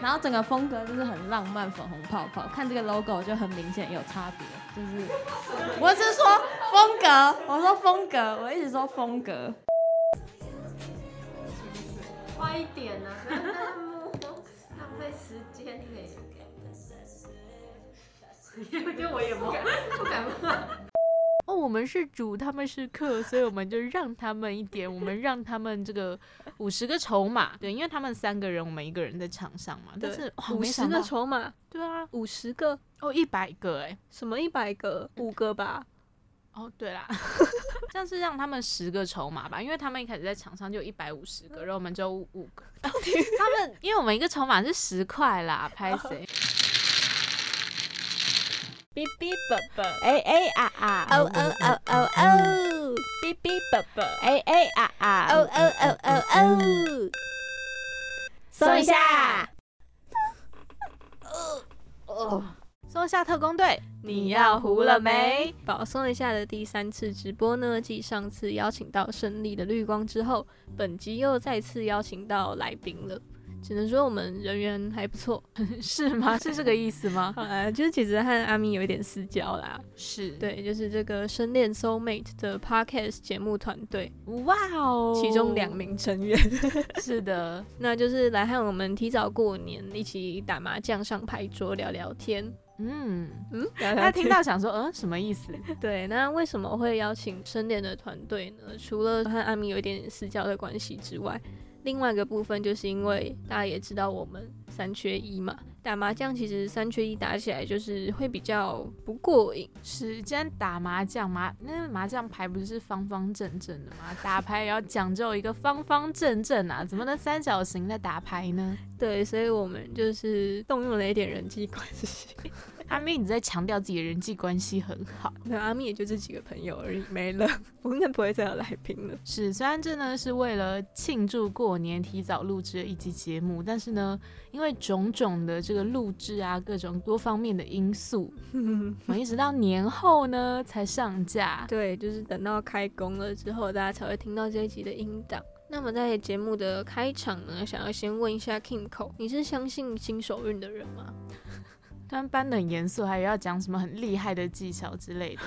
然后整个风格就是很浪漫，粉红泡泡，看这个 logo 就很明显有差别，就是我是说风格，我说风格，我一直说风格。快一点啊！不要那么浪费时间呢。我觉得我也不敢，不敢骂。哦，我们是主，他们是客，所以我们就让他们一点，我们让他们这个 五十个筹码，对，因为他们三个人，我们一个人在场上嘛。但是哇五十个，筹码，对啊，五十个，哦，一百个，哎，什么一百个？五个吧。哦，对啦，这样是让他们十个筹码吧，因为他们一开始在场上就一百五十个，然后我们就五个。他们，因为我们一个筹码是十块啦，拍谁？哔哔啵啵，哎哎啊啊，哦哦哦哦哦，哔哔啵啵，哎哎啊啊，哦哦哦哦哦，松一下，哦，松一下特工队，你要糊了没？保送一下的第三次直播呢，继上次邀请到胜利的绿光之后，本集又再次邀请到来宾了。只能说我们人缘还不错，是吗？是这个意思吗？呃，就是其实和阿咪有一点私交啦。是对，就是这个深恋 Soul Mate 的 Podcast 节目团队，哇哦，其中两名成员 是的，那就是来和我们提早过年，一起打麻将、上牌桌、聊聊天。嗯嗯，他听到想说，嗯，什么意思？对，那为什么会邀请深恋的团队呢？除了和阿咪有一点点私交的关系之外。另外一个部分，就是因为大家也知道我们三缺一嘛，打麻将其实三缺一打起来就是会比较不过瘾。是，既然打麻将麻，那麻将牌不是方方正正的吗？打牌也要讲究一个方方正正啊，怎么能三角形的打牌呢？对，所以我们就是动用了一点人际关系。阿咪，你在强调自己的人际关系很好。那阿咪也就这几个朋友而已，没了，我应该不会再有来宾了。是，虽然这呢是为了庆祝过年提早录制的一集节目，但是呢，因为种种的这个录制啊，各种多方面的因素，我们一直到年后呢才上架。对，就是等到开工了之后，大家才会听到这一集的音档。那么在节目的开场呢，想要先问一下 Kimco，你是相信新手运的人吗？突然搬的很严肃，还有要讲什么很厉害的技巧之类的。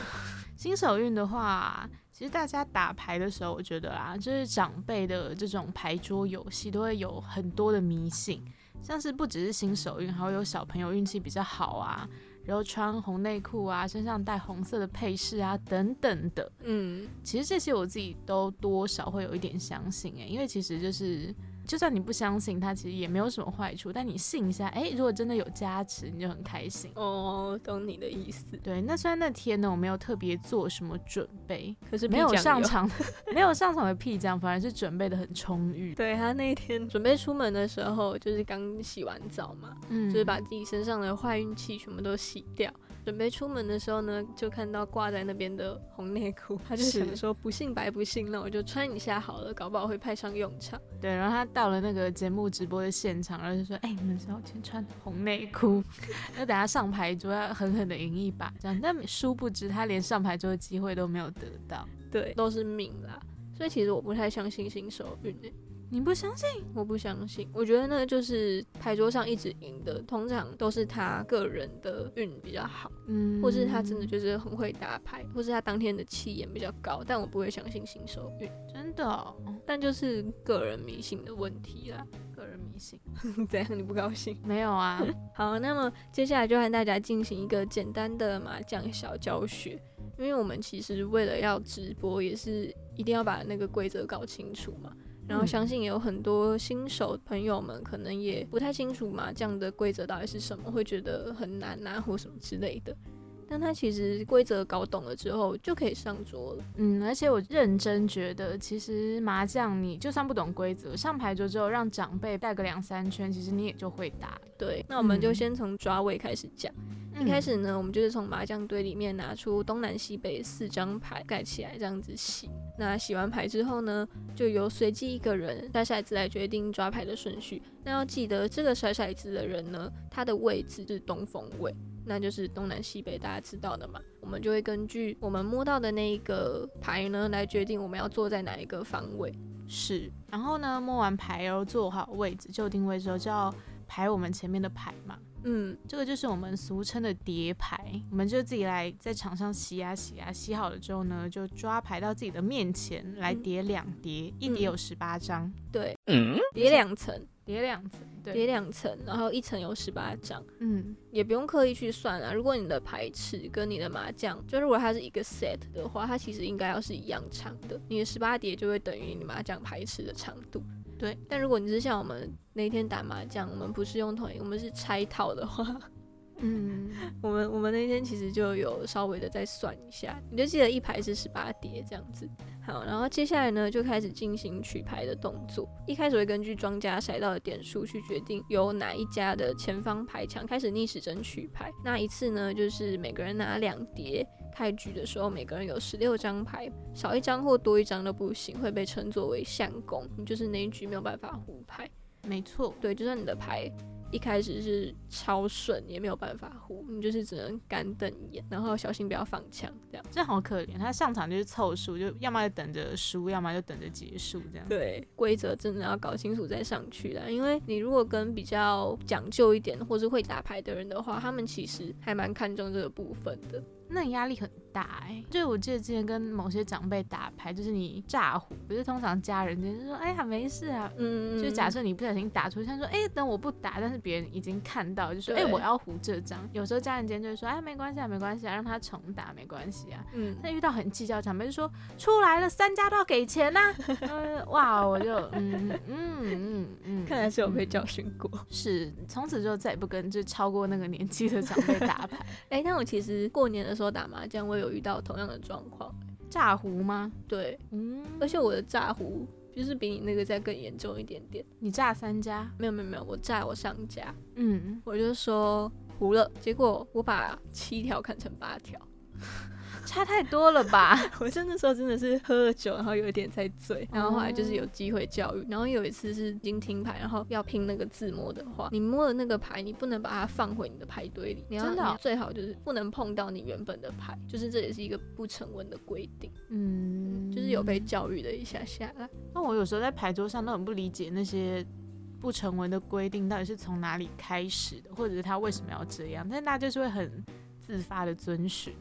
新手运的话，其实大家打牌的时候，我觉得啊，就是长辈的这种牌桌游戏都会有很多的迷信，像是不只是新手运，还会有小朋友运气比较好啊，然后穿红内裤啊，身上带红色的配饰啊等等的。嗯，其实这些我自己都多少会有一点相信诶，因为其实就是。就算你不相信它，其实也没有什么坏处。但你信一下，哎，如果真的有加持，你就很开心。哦，懂你的意思。对，那虽然那天呢，我没有特别做什么准备，可是没有上场，没有上场的屁酱，反而是准备的很充裕。对他那一天准备出门的时候，就是刚洗完澡嘛，嗯，就是把自己身上的坏运气全部都洗掉。准备出门的时候呢，就看到挂在那边的红内裤，他就想说不信白不信，那我就穿一下好了，搞不好会派上用场。对，然后他到了那个节目直播的现场，然后就说：“哎，你们要先穿红内裤，那等下上牌桌要狠狠的赢一把。”这样，但殊不知他连上牌桌的机会都没有得到。对，都是命啦。所以其实我不太相信新手运诶。你不相信？我不相信。我觉得那就是牌桌上一直赢的，通常都是他个人的运比较好，嗯，或是他真的就是很会打牌，或是他当天的气焰比较高。但我不会相信新手运，真的。但就是个人迷信的问题啦，个人迷信。怎样？你不高兴？没有啊。好，那么接下来就和大家进行一个简单的麻将小教学，因为我们其实为了要直播，也是一定要把那个规则搞清楚嘛。然后相信也有很多新手朋友们可能也不太清楚麻将的规则到底是什么，会觉得很难啊或什么之类的。但他其实规则搞懂了之后就可以上桌了。嗯，而且我认真觉得，其实麻将你就算不懂规则，上牌桌之后让长辈带个两三圈，其实你也就会打。对，那我们就先从抓位开始讲。一开始呢，我们就是从麻将堆里面拿出东南西北四张牌盖起来，这样子洗。那洗完牌之后呢，就由随机一个人甩骰子来决定抓牌的顺序。那要记得，这个甩骰子的人呢，他的位置是东风位，那就是东南西北，大家知道的嘛。我们就会根据我们摸到的那一个牌呢，来决定我们要坐在哪一个方位。是，然后呢，摸完牌然后坐好位置，就定位之后就要。排我们前面的牌嘛。嗯，这个就是我们俗称的叠牌，我们就自己来在场上洗啊洗啊，洗好了之后呢，就抓牌到自己的面前来叠两叠，一叠有十八张，对，叠两层，叠两层，叠，两层，然后一层有十八张，嗯，也不用刻意去算啊。如果你的牌尺跟你的麻将，就如果它是一个 set 的话，它其实应该要是一样长的，你的十八叠就会等于你麻将牌尺的长度。对，但如果你是像我们那天打麻将，我们不是用同一，我们是拆套的话，嗯，我们我们那天其实就有稍微的再算一下，你就记得一排是十八叠这样子。好，然后接下来呢就开始进行取牌的动作。一开始会根据庄家骰到的点数去决定由哪一家的前方牌墙开始逆时针取牌。那一次呢就是每个人拿两叠，开局的时候每个人有十六张牌，少一张或多一张都不行，会被称作为相公，你就是那一局没有办法胡牌。没错，对，就算你的牌一开始是超顺，也没有办法胡，你就是只能干瞪眼，然后小心不要放枪，这样。这好可怜，他上场就是凑数，就要么就等着输，要么就等着结束这样。对，规则真的要搞清楚再上去啦，因为你如果跟比较讲究一点或是会打牌的人的话，他们其实还蛮看重这个部分的。那你压力很大哎、就我记得之前跟某些长辈打牌，就是你炸胡，不是通常家人间就说哎呀没事啊，嗯就假设你不小心打出，像说，哎、等我不打，但是别人已经看到，就说，哎、对。我要胡这张。有时候家人间就会说，哎，没关系啊，没关系啊，让他重打，没关系啊。嗯，但遇到很计较的长辈就说，出来了，三家都要给钱呐、嗯，哇，我就，嗯嗯嗯嗯，看来是有被教训过。是，从此之后再也不跟就超过那个年纪的长辈打牌。哎、但我其实过年的时候打麻将，我有遇到同样的状况。炸胡吗？对，嗯，而且我的炸胡就是比你那个再更严重一点点。你炸三家？没有没有没有，我炸我上家，嗯，我就说胡了，结果我把七条看成八条。差太多了吧？我真的时候真的是喝了酒，然后有一点在醉，然后后来就是有机会教育，然后有一次是已经听牌，然后要拼那个自摸的话，你摸的那个牌，你不能把它放回你的牌堆里，你要真的哦你最好就是不能碰到你原本的牌，就是这也是一个不成文的规定，嗯，就是有被教育的一下下啦。那我有时候在牌桌上都很不理解那些不成文的规定到底是从哪里开始的，或者是他为什么要这样，但大家就是会很自发的遵循。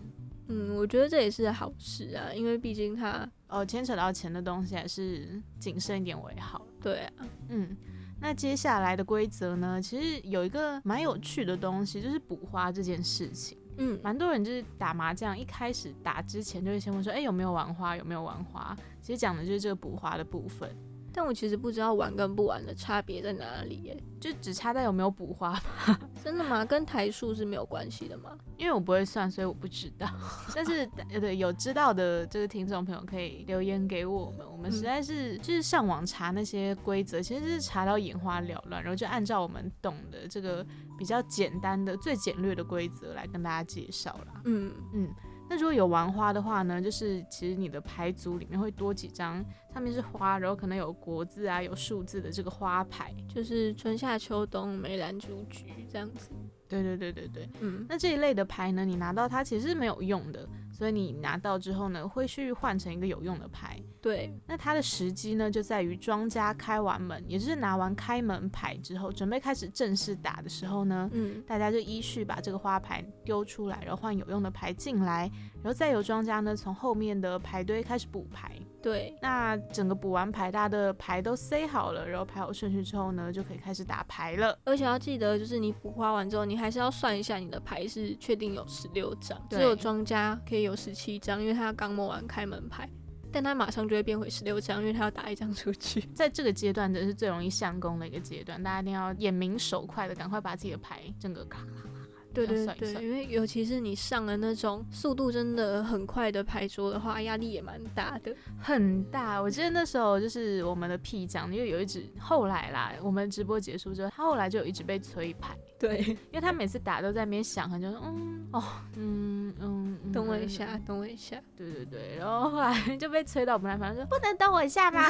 嗯，我觉得这也是好事啊，因为毕竟他哦，牵扯到钱的东西还是谨慎一点为好。对啊，嗯，那接下来的规则呢，其实有一个蛮有趣的东西，就是补花这件事情。嗯，蛮多人就是打麻将，一开始打之前就会先问说，哎、有没有玩花？有没有玩花？其实讲的就是这个补花的部分，但我其实不知道玩跟不玩的差别在哪里耶。就只差在有没有补花 真的吗？跟台数是没有关系的吗？因为我不会算，所以我不知道。但是有知道的这个听众朋友可以留言给我们。我们实在是就是上网查那些规则，其实是查到眼花缭乱，然后就按照我们懂的这个比较简单的、最简略的规则来跟大家介绍啦。嗯，嗯，那如果有玩花的话呢，就是其实你的牌组里面会多几张，上面是花，然后可能有国字啊、有数字的这个花牌。就是春夏秋冬梅兰竹菊这样子。对对对对对。嗯，那这一类的牌呢，你拿到它其实是没有用的，所以你拿到之后呢，会去换成一个有用的牌。对，那它的时机呢，就在于庄家开完门，也就是拿完开门牌之后，准备开始正式打的时候呢，嗯，大家就依序把这个花牌丢出来，然后换有用的牌进来，然后再由庄家呢从后面的牌堆开始补牌。对，那整个补完牌，大家的牌都塞好了，然后排好顺序之后呢，就可以开始打牌了。而且要记得，就是你补花完之后，你还是要算一下你的牌是确定有十六张，只有庄家可以有十七张，因为他刚摸完开门牌，但他马上就会变回十六张，因为他要打一张出去。在这个阶段，真的是最容易相攻的一个阶段，大家一定要眼明手快的，赶快把自己的牌整个咔咔咔咔对对对，因为尤其是你上了那种速度真的很快的牌桌的话，压力也蛮大的。很大。我记得那时候就是我们的 P 讲，因为有一直后来啦，我们直播结束之后，他后来就有一直被催牌，对，因为他每次打都在那边想很久，说嗯哦嗯嗯，嗯等我一下，，等我一下。对对对，然后后来就被催到不耐烦，说不能等我一下吗？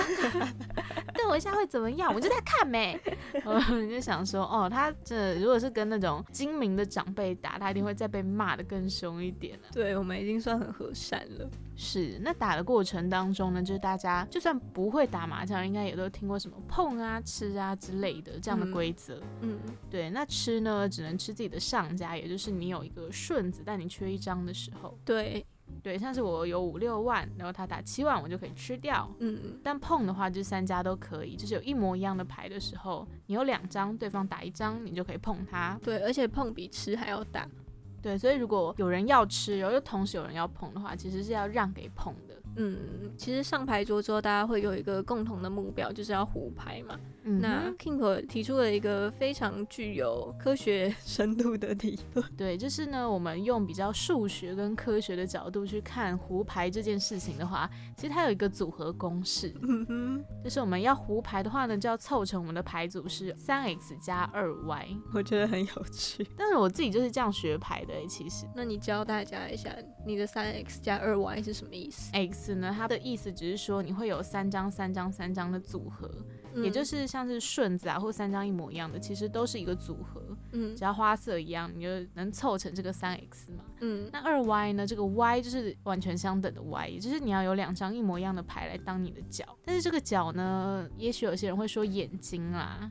等我一下会怎么样？我就在看没。我就想说，哦，他这如果是跟那种精明的长辈打，他一定会再被骂的更凶一点啊。对我们已经算很和善了。是，那打的过程当中呢，就是大家就算不会打麻将，应该也都听过什么碰啊、吃啊之类的这样的嗯规则。嗯，对，那吃呢，只能吃自己的上家，也就是你有一个顺子，但你缺一张的时候，对，对，像是我有五六万，然后他打七万，我就可以吃掉。嗯，但碰的话，就是三家都可以，就是有一模一样的牌的时候，你有两张，对方打一张，你就可以碰它。对，而且碰比吃还要大。对，所以如果有人要吃，然后又同时有人要捧的话，其实是要让给捧的。嗯，其实上牌桌之后，大家会有一个共同的目标，就是要胡牌嘛。嗯那 King 提出了一个非常具有科学深度的理论。对，就是呢，我们用比较数学跟科学的角度去看胡牌这件事情的话，其实它有一个组合公式，嗯哼，就是我们要胡牌的话呢，就要凑成我们的牌组是三 x 加二 y。我觉得很有趣。但是我自己就是这样学牌的、欸，其实那你教大家一下，你的三 x 加二 y 是什么意思？x 呢，它的意思只是说你会有三张、三张、三张的组合，也嗯就是像是顺子啊或三张一模一样的，其实都是一个组合，嗯只要花色一样，你就能凑成这个三 x 嘛。嗯那二 y 呢？这个 y 就是完全相等的 y，也就是你要有两张一模一样的牌来当你的角。但是这个角呢，也许有些人会说眼睛啦，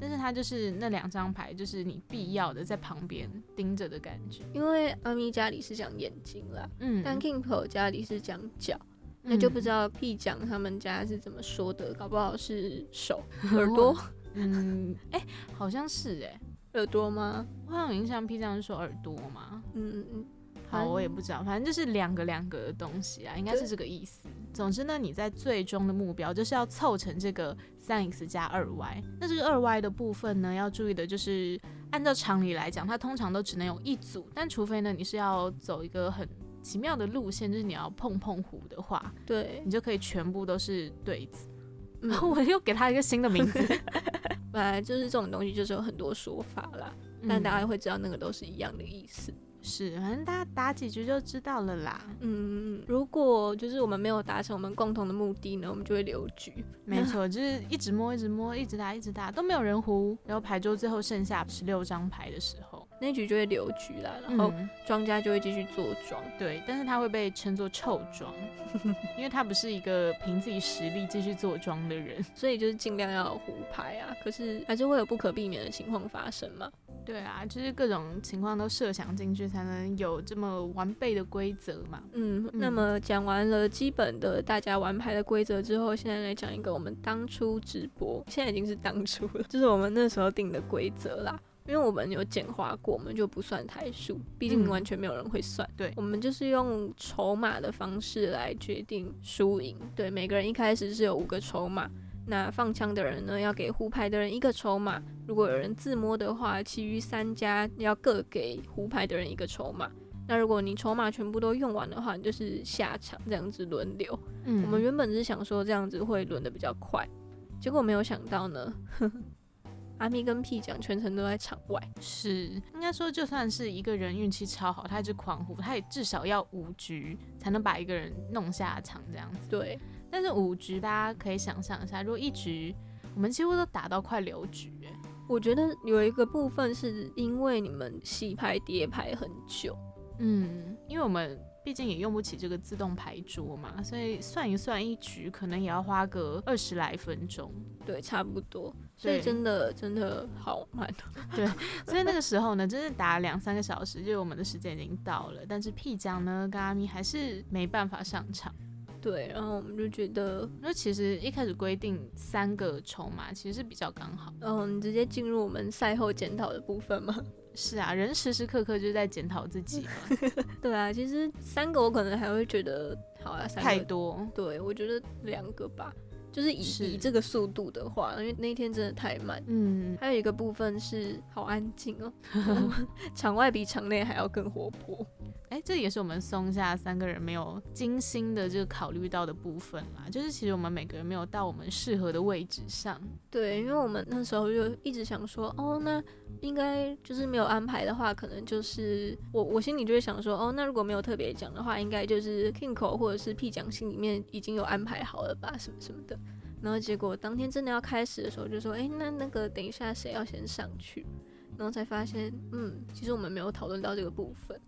但是它就是那两张牌，就是你必要的在旁边盯着的感觉。因为阿咪家里是讲眼睛啦，嗯，但 King 家里是讲脚，那就不知道。P 讲他们家是怎么说的，搞不好是手、耳朵、嗯，哎、好像是哎、耳朵吗？我好像有印象 P 这样是说耳朵嘛。嗯嗯好，我也不知道，反正就是两个两个的东西啊，应该是这个意思。总之呢，你在最终的目标就是要凑成这个三 x 加二 y。那这个二 y 的部分呢，要注意的就是，按照常理来讲，它通常都只能有一组，但除非呢你是要走一个很奇妙的路线，就是你要碰碰胡的话，对，你就可以全部都是对子。嗯，我又给它一个新的名字，本来就是这种东西，就是有很多说法啦，但大家会知道那个都是一样的意思。是，反正大家打几局就知道了啦。嗯，如果就是我们没有达成我们共同的目的呢，我们就会留局。没错，就是一直摸，一直摸，一直打，一直打，都没有人胡。然后牌桌最后剩下十六张牌的时候，那局就会留局啦，然后嗯，庄家就会继续做庄。对，但是他会被称作臭庄，因为他不是一个凭自己实力继续做庄的人。所以就是尽量要胡牌啊，可是还是会有不可避免的情况发生嘛。对啊，就是各种情况都设想进去，才能有这么完备的规则嘛。嗯，那么讲完了基本的大家玩牌的规则之后，现在来讲一个我们当初直播，现在已经是当初了，就是我们那时候定的规则啦。因为我们有简化过，我们就不算台数，毕竟嗯完全没有人会算。对我们就是用筹码的方式来决定输赢。对，每个人一开始是有五个筹码，那放枪的人呢要给胡牌的人一个筹码，如果有人自摸的话，其余三家要各给胡牌的人一个筹码。那如果你筹码全部都用完的话，你就是下场这样子轮流。嗯我们原本是想说这样子会轮的比较快，结果没有想到呢，阿咪跟屁讲全程都在场外。是应该说，就算是一个人运气超好，他一直狂呼，他也至少要五局才能把一个人弄下场这样子。对，但是五局大家可以想象一下，如果一局我们几乎都打到快六局、欸，我觉得有一个部分是因为你们洗牌叠牌很久，嗯，因为我们毕竟也用不起这个自动牌桌嘛，所以算一算一局可能也要花个二十来分钟。对，差不多。所以真的真的好慢 对。所以那个时候呢，真是打了两三个小时，就是我们的时间已经到了，但是 P 酱呢跟阿咪还是没办法上场。对，然后我们就觉得，那其实一开始规定三个筹码，其实是比较刚好。嗯，你直接进入我们赛后检讨的部分吗？是啊，人时时刻刻就在检讨自己嘛，对啊，其实三个我可能还会觉得，好啊，三个太多。对，我觉得两个吧，就是以是以这个速度的话，因为那天真的太慢。嗯，还有一个部分是好安静哦，场外比场内还要更活泼。哎、这也是我们松下三个人没有精心的这个考虑到的部分啦，就是其实我们每个人没有到我们适合的位置上。对，因为我们那时候就一直想说，哦，那应该就是没有安排的话，可能就是我我心里就会想说，哦，那如果没有特别讲的话，应该就是 King 口或者是 P 奖心里面已经有安排好了吧，什么什么的。然后结果当天真的要开始的时候，就说，哎，那那个等一下谁要先上去？然后才发现，嗯，其实我们没有讨论到这个部分。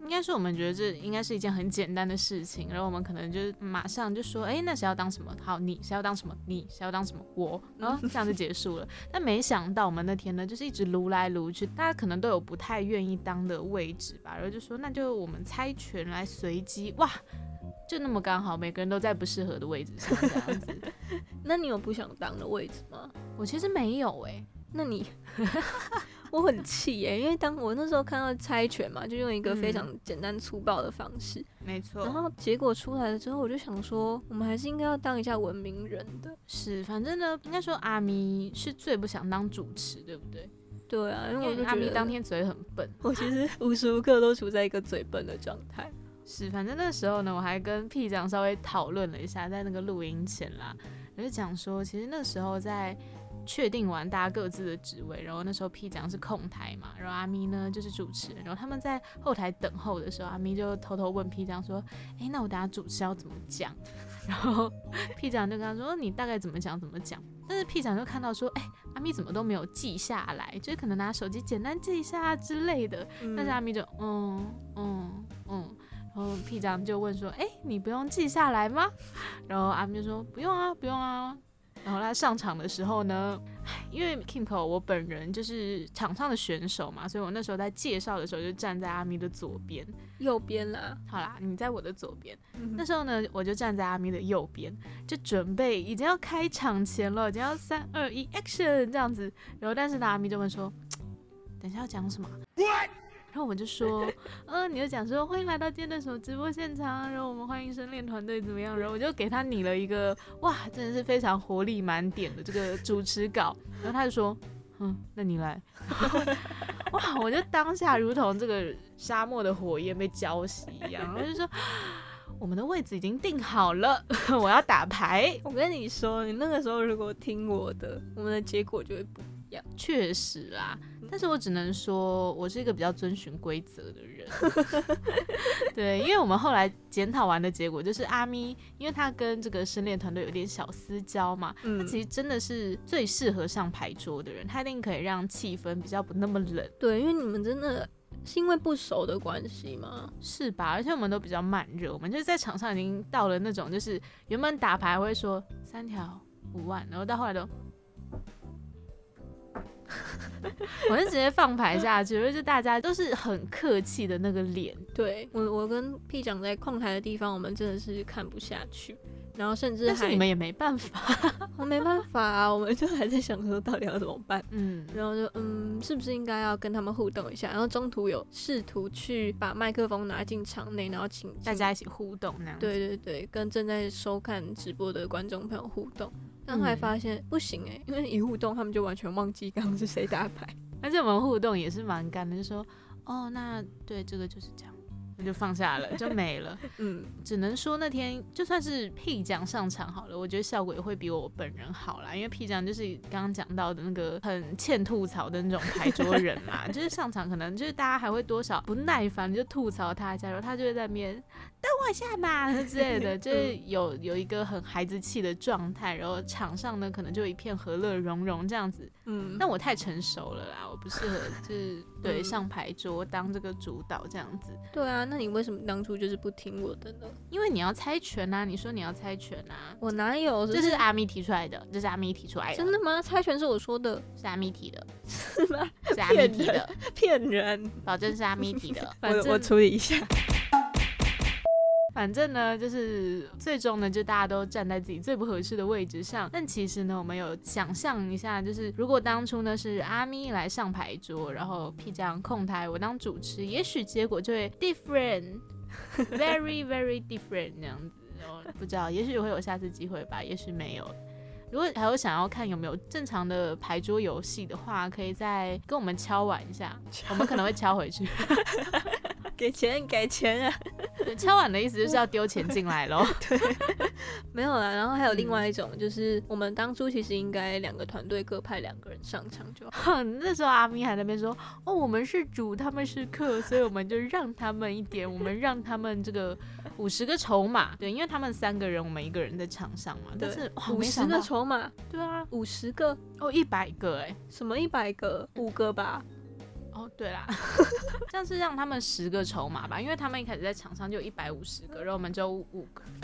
应该是我们觉得这应该是一件很简单的事情，然后我们可能就马上就说，哎，那谁要当什么？好，你谁要当什么？你谁要当什么？我，然后这样就结束了。但没想到我们那天呢，就是一直撸来撸去，大家可能都有不太愿意当的位置吧，然后就说那就我们猜拳来随机，哇，就那么刚好，每个人都在不适合的位置上这样子。那你有不想当的位置吗？我其实没有哎、那你 我很气耶，因为当我那时候看到猜拳嘛，就用一个非常简单粗暴的方式，没错然后结果出来了之后，我就想说，我们还是应该要当一下文明人的。是，反正呢，应该说阿咪是最不想当主持，对不对？对啊，因因为我就觉得为阿咪当天嘴很笨。我其实无时无刻都处在一个嘴笨的状态。是，反正那时候呢，我还跟 P 长稍微讨论了一下，在那个录音前啦，我就讲说，其实那时候在确定完大家各自的职位，然后那时候 P 长是控台嘛，然后阿咪呢就是主持人，然后他们在后台等候的时候，阿咪就偷偷问 P 长 说，诶，那我等下主持要怎么讲？然后 P 长就跟他说，你大概怎么讲怎么讲。但是 P 长就看到说，诶，阿咪怎么都没有记下来，就是可能拿手机简单记一下之类的。但是阿咪就嗯嗯嗯，然后 P 长就问说：“哎、你不用记下来吗？”然后阿咪就说：“不用啊，不用啊。”然后他上场的时候呢，因为 Kimco 我本人就是场上的选手嘛，所以我那时候在介绍的时候就站在阿咪的左边。右边啦，好啦，你在我的左边。嗯那时候呢，我就站在阿咪的右边，就准备已经要开场前了，已经要三二一 action 这样子。然后但是呢，阿咪就问说：“等一下要讲什么？”然后我就说，嗯、你就讲说欢迎来到今天的什么直播现场，然后我们欢迎生练团队怎么样？然后我就给他拟了一个哇，真的是非常活力满点的这个主持稿，然后他就说，嗯，那你来，哇，我就当下如同这个沙漠的火焰被浇熄一样，然后就说。我们的位置已经定好了，我要打牌。我跟你说，你那个时候如果听我的，我们的结果就会不确实啦，但是我只能说，我是一个比较遵循规则的人。对，因为我们后来检讨完的结果就是阿咪，因为他跟这个深恋团队有点小私交嘛，他嗯，其实真的是最适合上牌桌的人，他一定可以让气氛比较不那么冷，对，因为你们真的是因为不熟的关系吗？是吧？而且我们都比较慢热，我们就是在场上已经到了那种，就是原本打牌会说三条五万，然后到后来都。我就直接放牌下去，就是大家都是很客气的那个脸，对我，我跟 P 长在控台的地方，我们真的是看不下去，然后甚至还但是你们也没办法。我 没办法啊，我们就还在想说到底要怎么办。嗯，然后就嗯，是不是应该要跟他们互动一下？然后中途有试图去把麦克风拿进场内，然后请大家一起互动那样。对对对，跟正在收看直播的观众朋友互动。但后来嗯发现、不行哎、因为一互动，他们就完全忘记刚刚是谁打牌。而且我们互动也是蛮干的，就说哦，那对这个就是这样，那就放下了，就没了。嗯，只能说那天就算是 P 酱上场好了，我觉得效果也会比我本人好啦，因为 P 酱就是刚刚讲到的那个很欠吐槽的那种牌桌人嘛，就是上场可能就是大家还会多少不耐烦就吐槽他一下，然后他就会在那边等我一下嘛之类的，就是有有一个很孩子气的状态，然后场上呢可能就一片和乐融融这样子。嗯，但我太成熟了啦，我不适合就是 对嗯上牌桌当这个主导这样子。对啊，那你为什么当初就是不听我的呢？因为你要猜拳啊，你说你要猜拳啊，我哪有？这这是阿咪提出来的，这是阿咪提出来的，真的吗？猜拳是我说的，是阿咪提的，是吗？是阿咪提的，骗人！保证是阿咪提的。反我我处理一下。反正呢，就是最终呢，就大家都站在自己最不合适的位置上。但其实呢，我们有想象一下，就是如果当初呢是阿咪来上牌桌，然后 P 酱控台，我当主持，也许结果就会 different，very very different 这样子。不知道，也许会有下次机会吧，也许没有。如果还有想要看有没有正常的牌桌游戏的话，可以再跟我们敲碗一下，我们可能会敲回去。给钱，给钱啊！对 敲碗的意思就是要丢钱进来喽。没有啦，然后还有嗯另外一种，就是我们当初其实应该两个团队各派两个人上场就好。那时候阿咪还在那边说：“哦，我们是主，他们是客，所以我们就让他们一点，我们让他们这个五十个筹码。对，因为他们三个人，我们一个人在场上嘛。但是，五十个筹码，对啊，五十个，哦，一百个哎。什么一百个，五个吧？哦，对啦，像是让他们十个筹码吧，因为他们一开始在场上就一百五十个，然后我们就五个。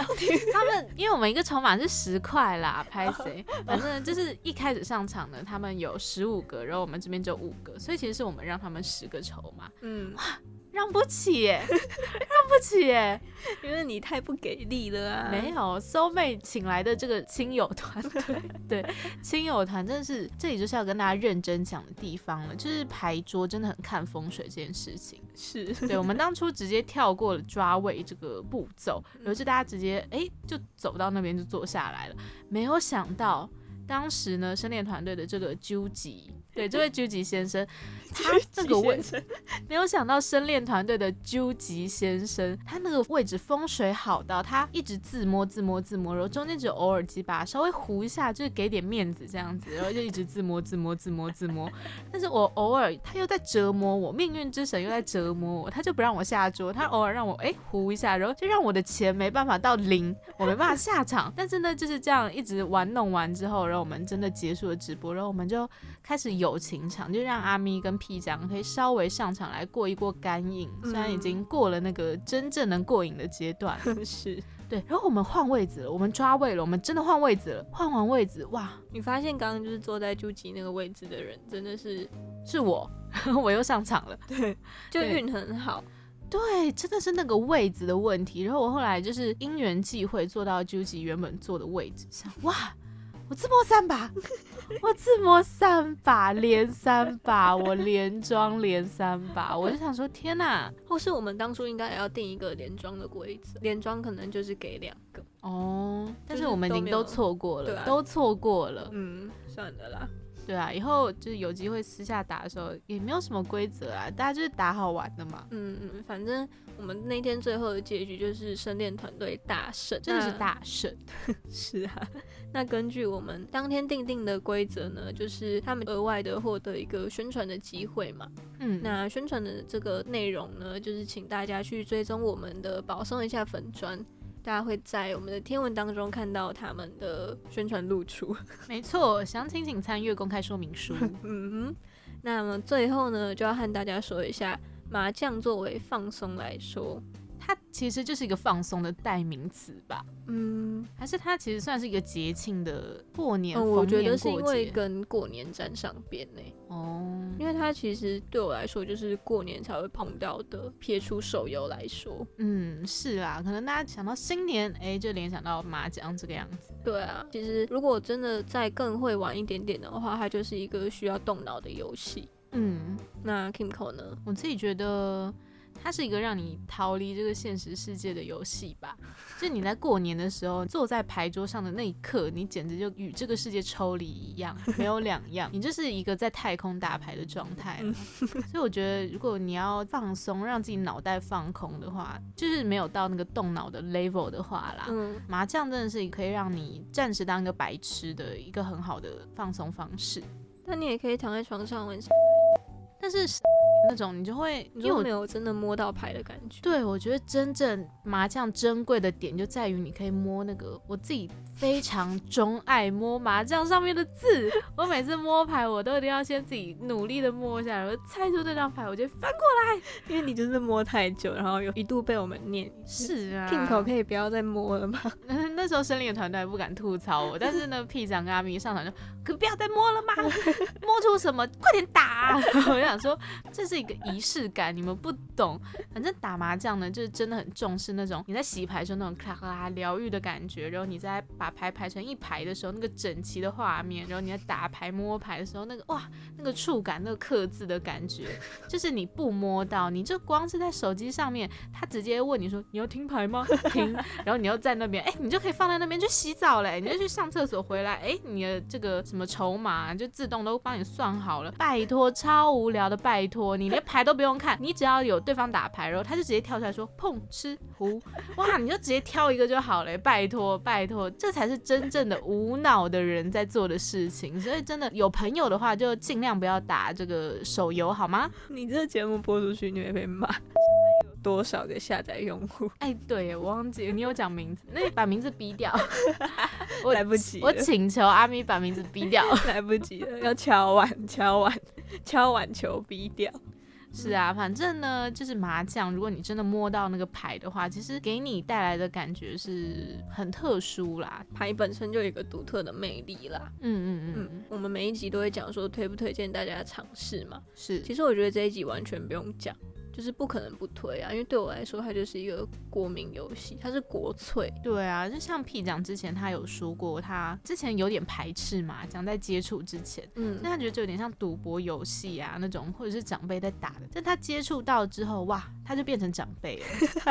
他们因为我们一个筹码是十块啦，拍谁？反正就是一开始上场的，他们有十五个，然后我们这边就五个，所以其实是我们让他们十个筹码，嗯，让不起，让不起。因为你太不给力了啊。没有搜妹请来的这个亲友团队，对亲友团真的是这里就是要跟大家认真讲的地方了，就是牌桌真的很看风水这件事情。是，对我们当初直接跳过了抓位这个步骤，然后就大家直接哎就走到那边就坐下来了，没有想到当时呢深恋团队的这个究极，对这位究极先生，他那个位置 没有想到深恋团队的究极先生，他那个位置风水好到他一直自摸自摸自摸，然后中间只有偶尔几把稍微糊一下，就是给点面子这样子，然后就一直自摸自摸自摸自摸。但是我偶尔他又在折磨我，命运之神又在折磨我，他就不让我下桌，他偶尔让我哎糊一下，然后就让我的钱没办法到零，我没办法下场。但是呢就是这样一直玩弄完之后，然后我们真的结束了直播，然后我们就开始友情场，就让阿咪跟屁酱可以稍微上场来过一过干瘾，虽然已经过了那个真正能过瘾的阶段。是 对，然后我们换位置了，我们抓位了，我们真的换位置了，换完位置哇，你发现刚刚就是坐在朱吉那个位置的人，真的是是我，我又上场了。对就运很好。对，真的是那个位置的问题。然后我后来就是因缘际会坐到 Juji 原本坐的位置上，哇！我自摸三把，我自摸三把，连三把，我连装连三把，我就想说，天哪！或是我们当初应该也要定一个连庄的规则，连庄可能就是给两个。哦，但是是我们已经都错过了，啊都错过了。嗯，算的啦。对啊，以后就是有机会私下打的时候，也没有什么规则啊，大家就是打好玩的嘛，嗯嗯，反正我们那天最后的结局就是深恋团队大胜，真的是大胜。是啊。那根据我们当天定定的规则呢，就是他们额外的获得一个宣传的机会嘛。嗯，那宣传的这个内容呢，就是请大家去追踪我们的保送一下粉砖，大家会在我们的天文当中看到他们的宣传露出。没错，详情请参阅公开说明书。嗯哼，那么最后呢，就要和大家说一下，麻将作为放松来说，它其实就是一个放松的代名词吧？嗯，还是它其实算是一个节庆的过年？哦，我觉得是因为跟过年沾上边呢、哦，因为它其实对我来说就是过年才会碰到的，撇出手游来说，嗯，是啦，可能大家想到新年，哎，就联想到麻将这个样子。对啊，其实如果真的再更会玩一点点的话，它就是一个需要动脑的游戏。嗯，那 Kimco 呢？我自己觉得它是一个让你逃离这个现实世界的游戏吧。就你在过年的时候坐在牌桌上的那一刻，你简直就与这个世界抽离一样，没有两样。你就是一个在太空打牌的状态。所以我觉得，如果你要放松，让自己脑袋放空的话，就是没有到那个动脑的 level 的话啦。嗯，麻将真的是可以让你暂时当一个白痴的一个很好的放松方式，那你也可以躺在床上玩，但是那种你就会，因为我你就没有真的摸到牌的感觉。对我觉得真正麻将珍贵的点就在于你可以摸那个我自己非常钟爱摸麻将上面的字，我每次摸牌我都一定要先自己努力的摸一下，然后猜出这张牌，我就翻过来 因为你就是摸太久，然后有一度被我们念。是啊 Kimco 可以不要再摸了吗？那时候生理的团队还不敢吐槽我，但是呢屁长跟阿咪上场就可不要再摸了吗？摸出什么？快点打！我就想说，这是是一个仪式感，你们不懂。反正打麻将呢，就是真的很重视那种你在洗牌时候那种咔咔疗愈的感觉，然后你在把牌排成一排的时候，那个整齐的画面，然后你在打牌摸牌的时候，那个哇，那个触感，那个刻字的感觉，就是你不摸到，你就光是在手机上面，他直接问你说你要听牌吗？听，然后你又在那边，哎、你就可以放在那边去洗澡嘞，你就去上厕所回来，哎、你的这个什么筹码就自动都帮你算好了。拜托，超无聊的，拜托，你连牌都不用看，你只要有对方打牌，然后他就直接跳出来说碰吃胡，哇，你就直接挑一个就好了，拜托拜托，这才是真正的无脑的人在做的事情。所以真的有朋友的话，就尽量不要打这个手游好吗？你这个节目播出去，你会被骂。有 多少个下载用户？哎，对，我忘记你有讲名字，那你把名字逼掉。我来不及我请求阿咪把名字逼掉。来不及了，要敲碗，敲碗，敲碗球逼掉。是啊，反正呢，就是麻将，如果你真的摸到那个牌的话，其实给你带来的感觉是很特殊啦。牌本身就有一个独特的魅力啦。嗯嗯嗯，嗯，我们每一集都会讲说推不推荐大家尝试嘛。是，其实我觉得这一集完全不用讲，就是不可能不推啊，因为对我来说，它就是一个国民游戏，它是国粹。对啊，就像屁讲之前他有说过，他之前有点排斥嘛，讲，在接触之前。嗯但他觉得就有点像赌博游戏啊那种，或者是长辈在打的。但他接触到之后，哇，他就变成长辈了。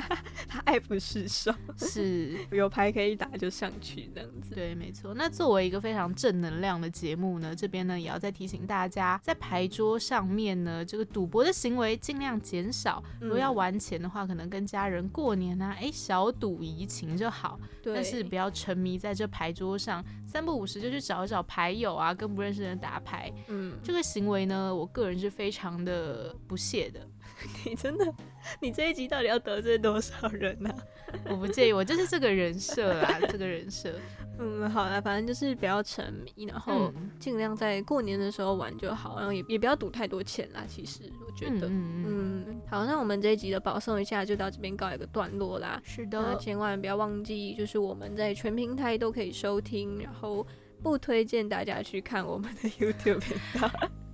他爱不释手，是，有牌可以打就上去这样子。对，没错。那作为一个非常正能量的节目呢，这边呢也要再提醒大家，在牌桌上面呢，这个赌博的行为尽量减少。如果要嗯玩钱的话，可能跟家人过年啊，哎，小赌怡情就好。对，但是不要沉迷在这牌桌上，三不五时就去找一找牌友啊，跟不认识的人打牌。嗯，这个行为呢，我个人是非常的不屑的。你真的，你这一集到底要得罪多少人呢、我不介意，我就是这个人设啊，这个人设。嗯，好了，反正就是不要沉迷，然后嗯尽量在过年的时候玩就好，然后也也不要赌太多钱啦。其实我觉得，嗯好，那我们这一集的保送一下就到这边告一个段落啦。是那的，千万不要忘记，就是我们在全平台都可以收听，然后不推荐大家去看我们的 YouTube 频道。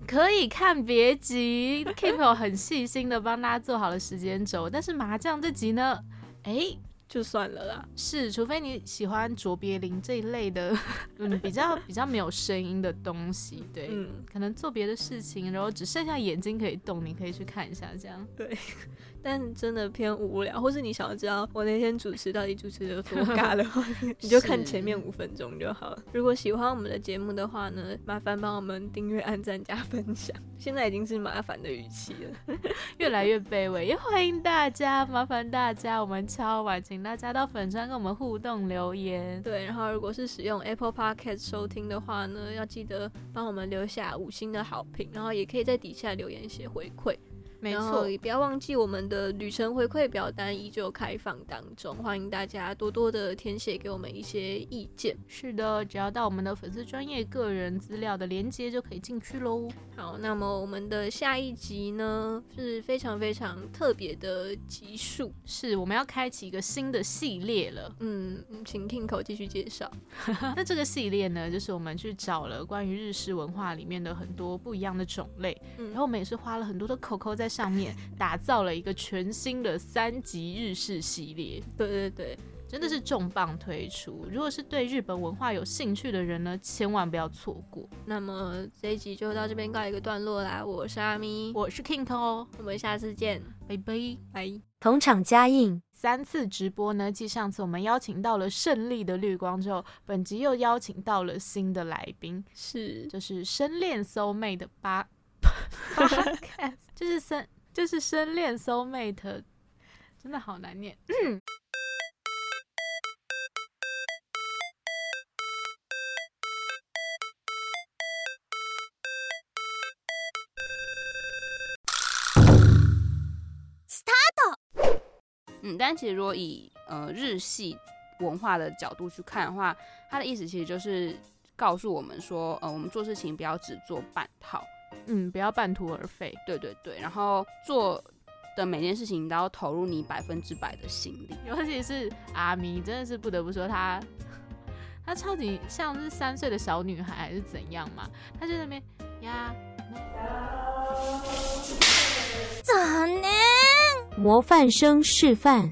可以看别集，Kiko 很细心的帮大家做好了时间轴，但是麻将这集呢，哎。就算了啦，是，除非你喜欢卓别林这一类的，嗯，比较比较没有声音的东西，对，嗯，可能做别的事情，然后只剩下眼睛可以动，你可以去看一下这样。对 但真的偏无聊，或是你想要知道我那天主持到底主持的有多尬的话，你就看前面五分钟就好了。如果喜欢我们的节目的话呢，麻烦帮我们订阅、按赞、加分享。现在已经是麻烦的语气了。越来越卑微，也欢迎大家，麻烦大家，我们敲完，请大家到粉专跟我们互动留言。对，然后如果是使用 Apple Podcast 收听的话呢，要记得帮我们留下五星的好评，然后也可以在底下留言写回馈。没错，也不要忘记我们的旅程回馈表单依旧开放当中，欢迎大家多多的填写给我们一些意见。是的，只要到我们的粉丝专业个人资料的连接就可以进去喽。好，那么我们的下一集呢是非常非常特别的集数，是，我们要开启一个新的系列了。嗯，请 Kinko 继续介绍。那这个系列呢，就是我们去找了关于日式文化里面的很多不一样的种类，嗯然后我们也是花了很多的口口在上面，打造了一个全新的三级日式系列，对对对，真的是重磅推出。如果是对日本文化有兴趣的人呢，千万不要错过。那么这一集就到这边告一个段落啦。我是阿咪，我是 King 哦，我们下次见，拜拜。拜。同场加映。三次直播呢，继上次我们邀请到了胜利的绿光之后，本集又邀请到了新的来宾，是就是深恋 soul mate 的八就是深就是深恋 soul mate，真的好难念。嗯，但其实如果以呃日系文化的角度去看的话，它的意思其实就是告诉我们说，呃，我们做事情不要只做半套，嗯，不要半途而废。对对对，然后做的每件事情都要投入你百分之百的心力。尤其是阿咪，真的是不得不说她，她超级像是三岁的小女孩还是怎样嘛？她就在那边呀，模范生示范。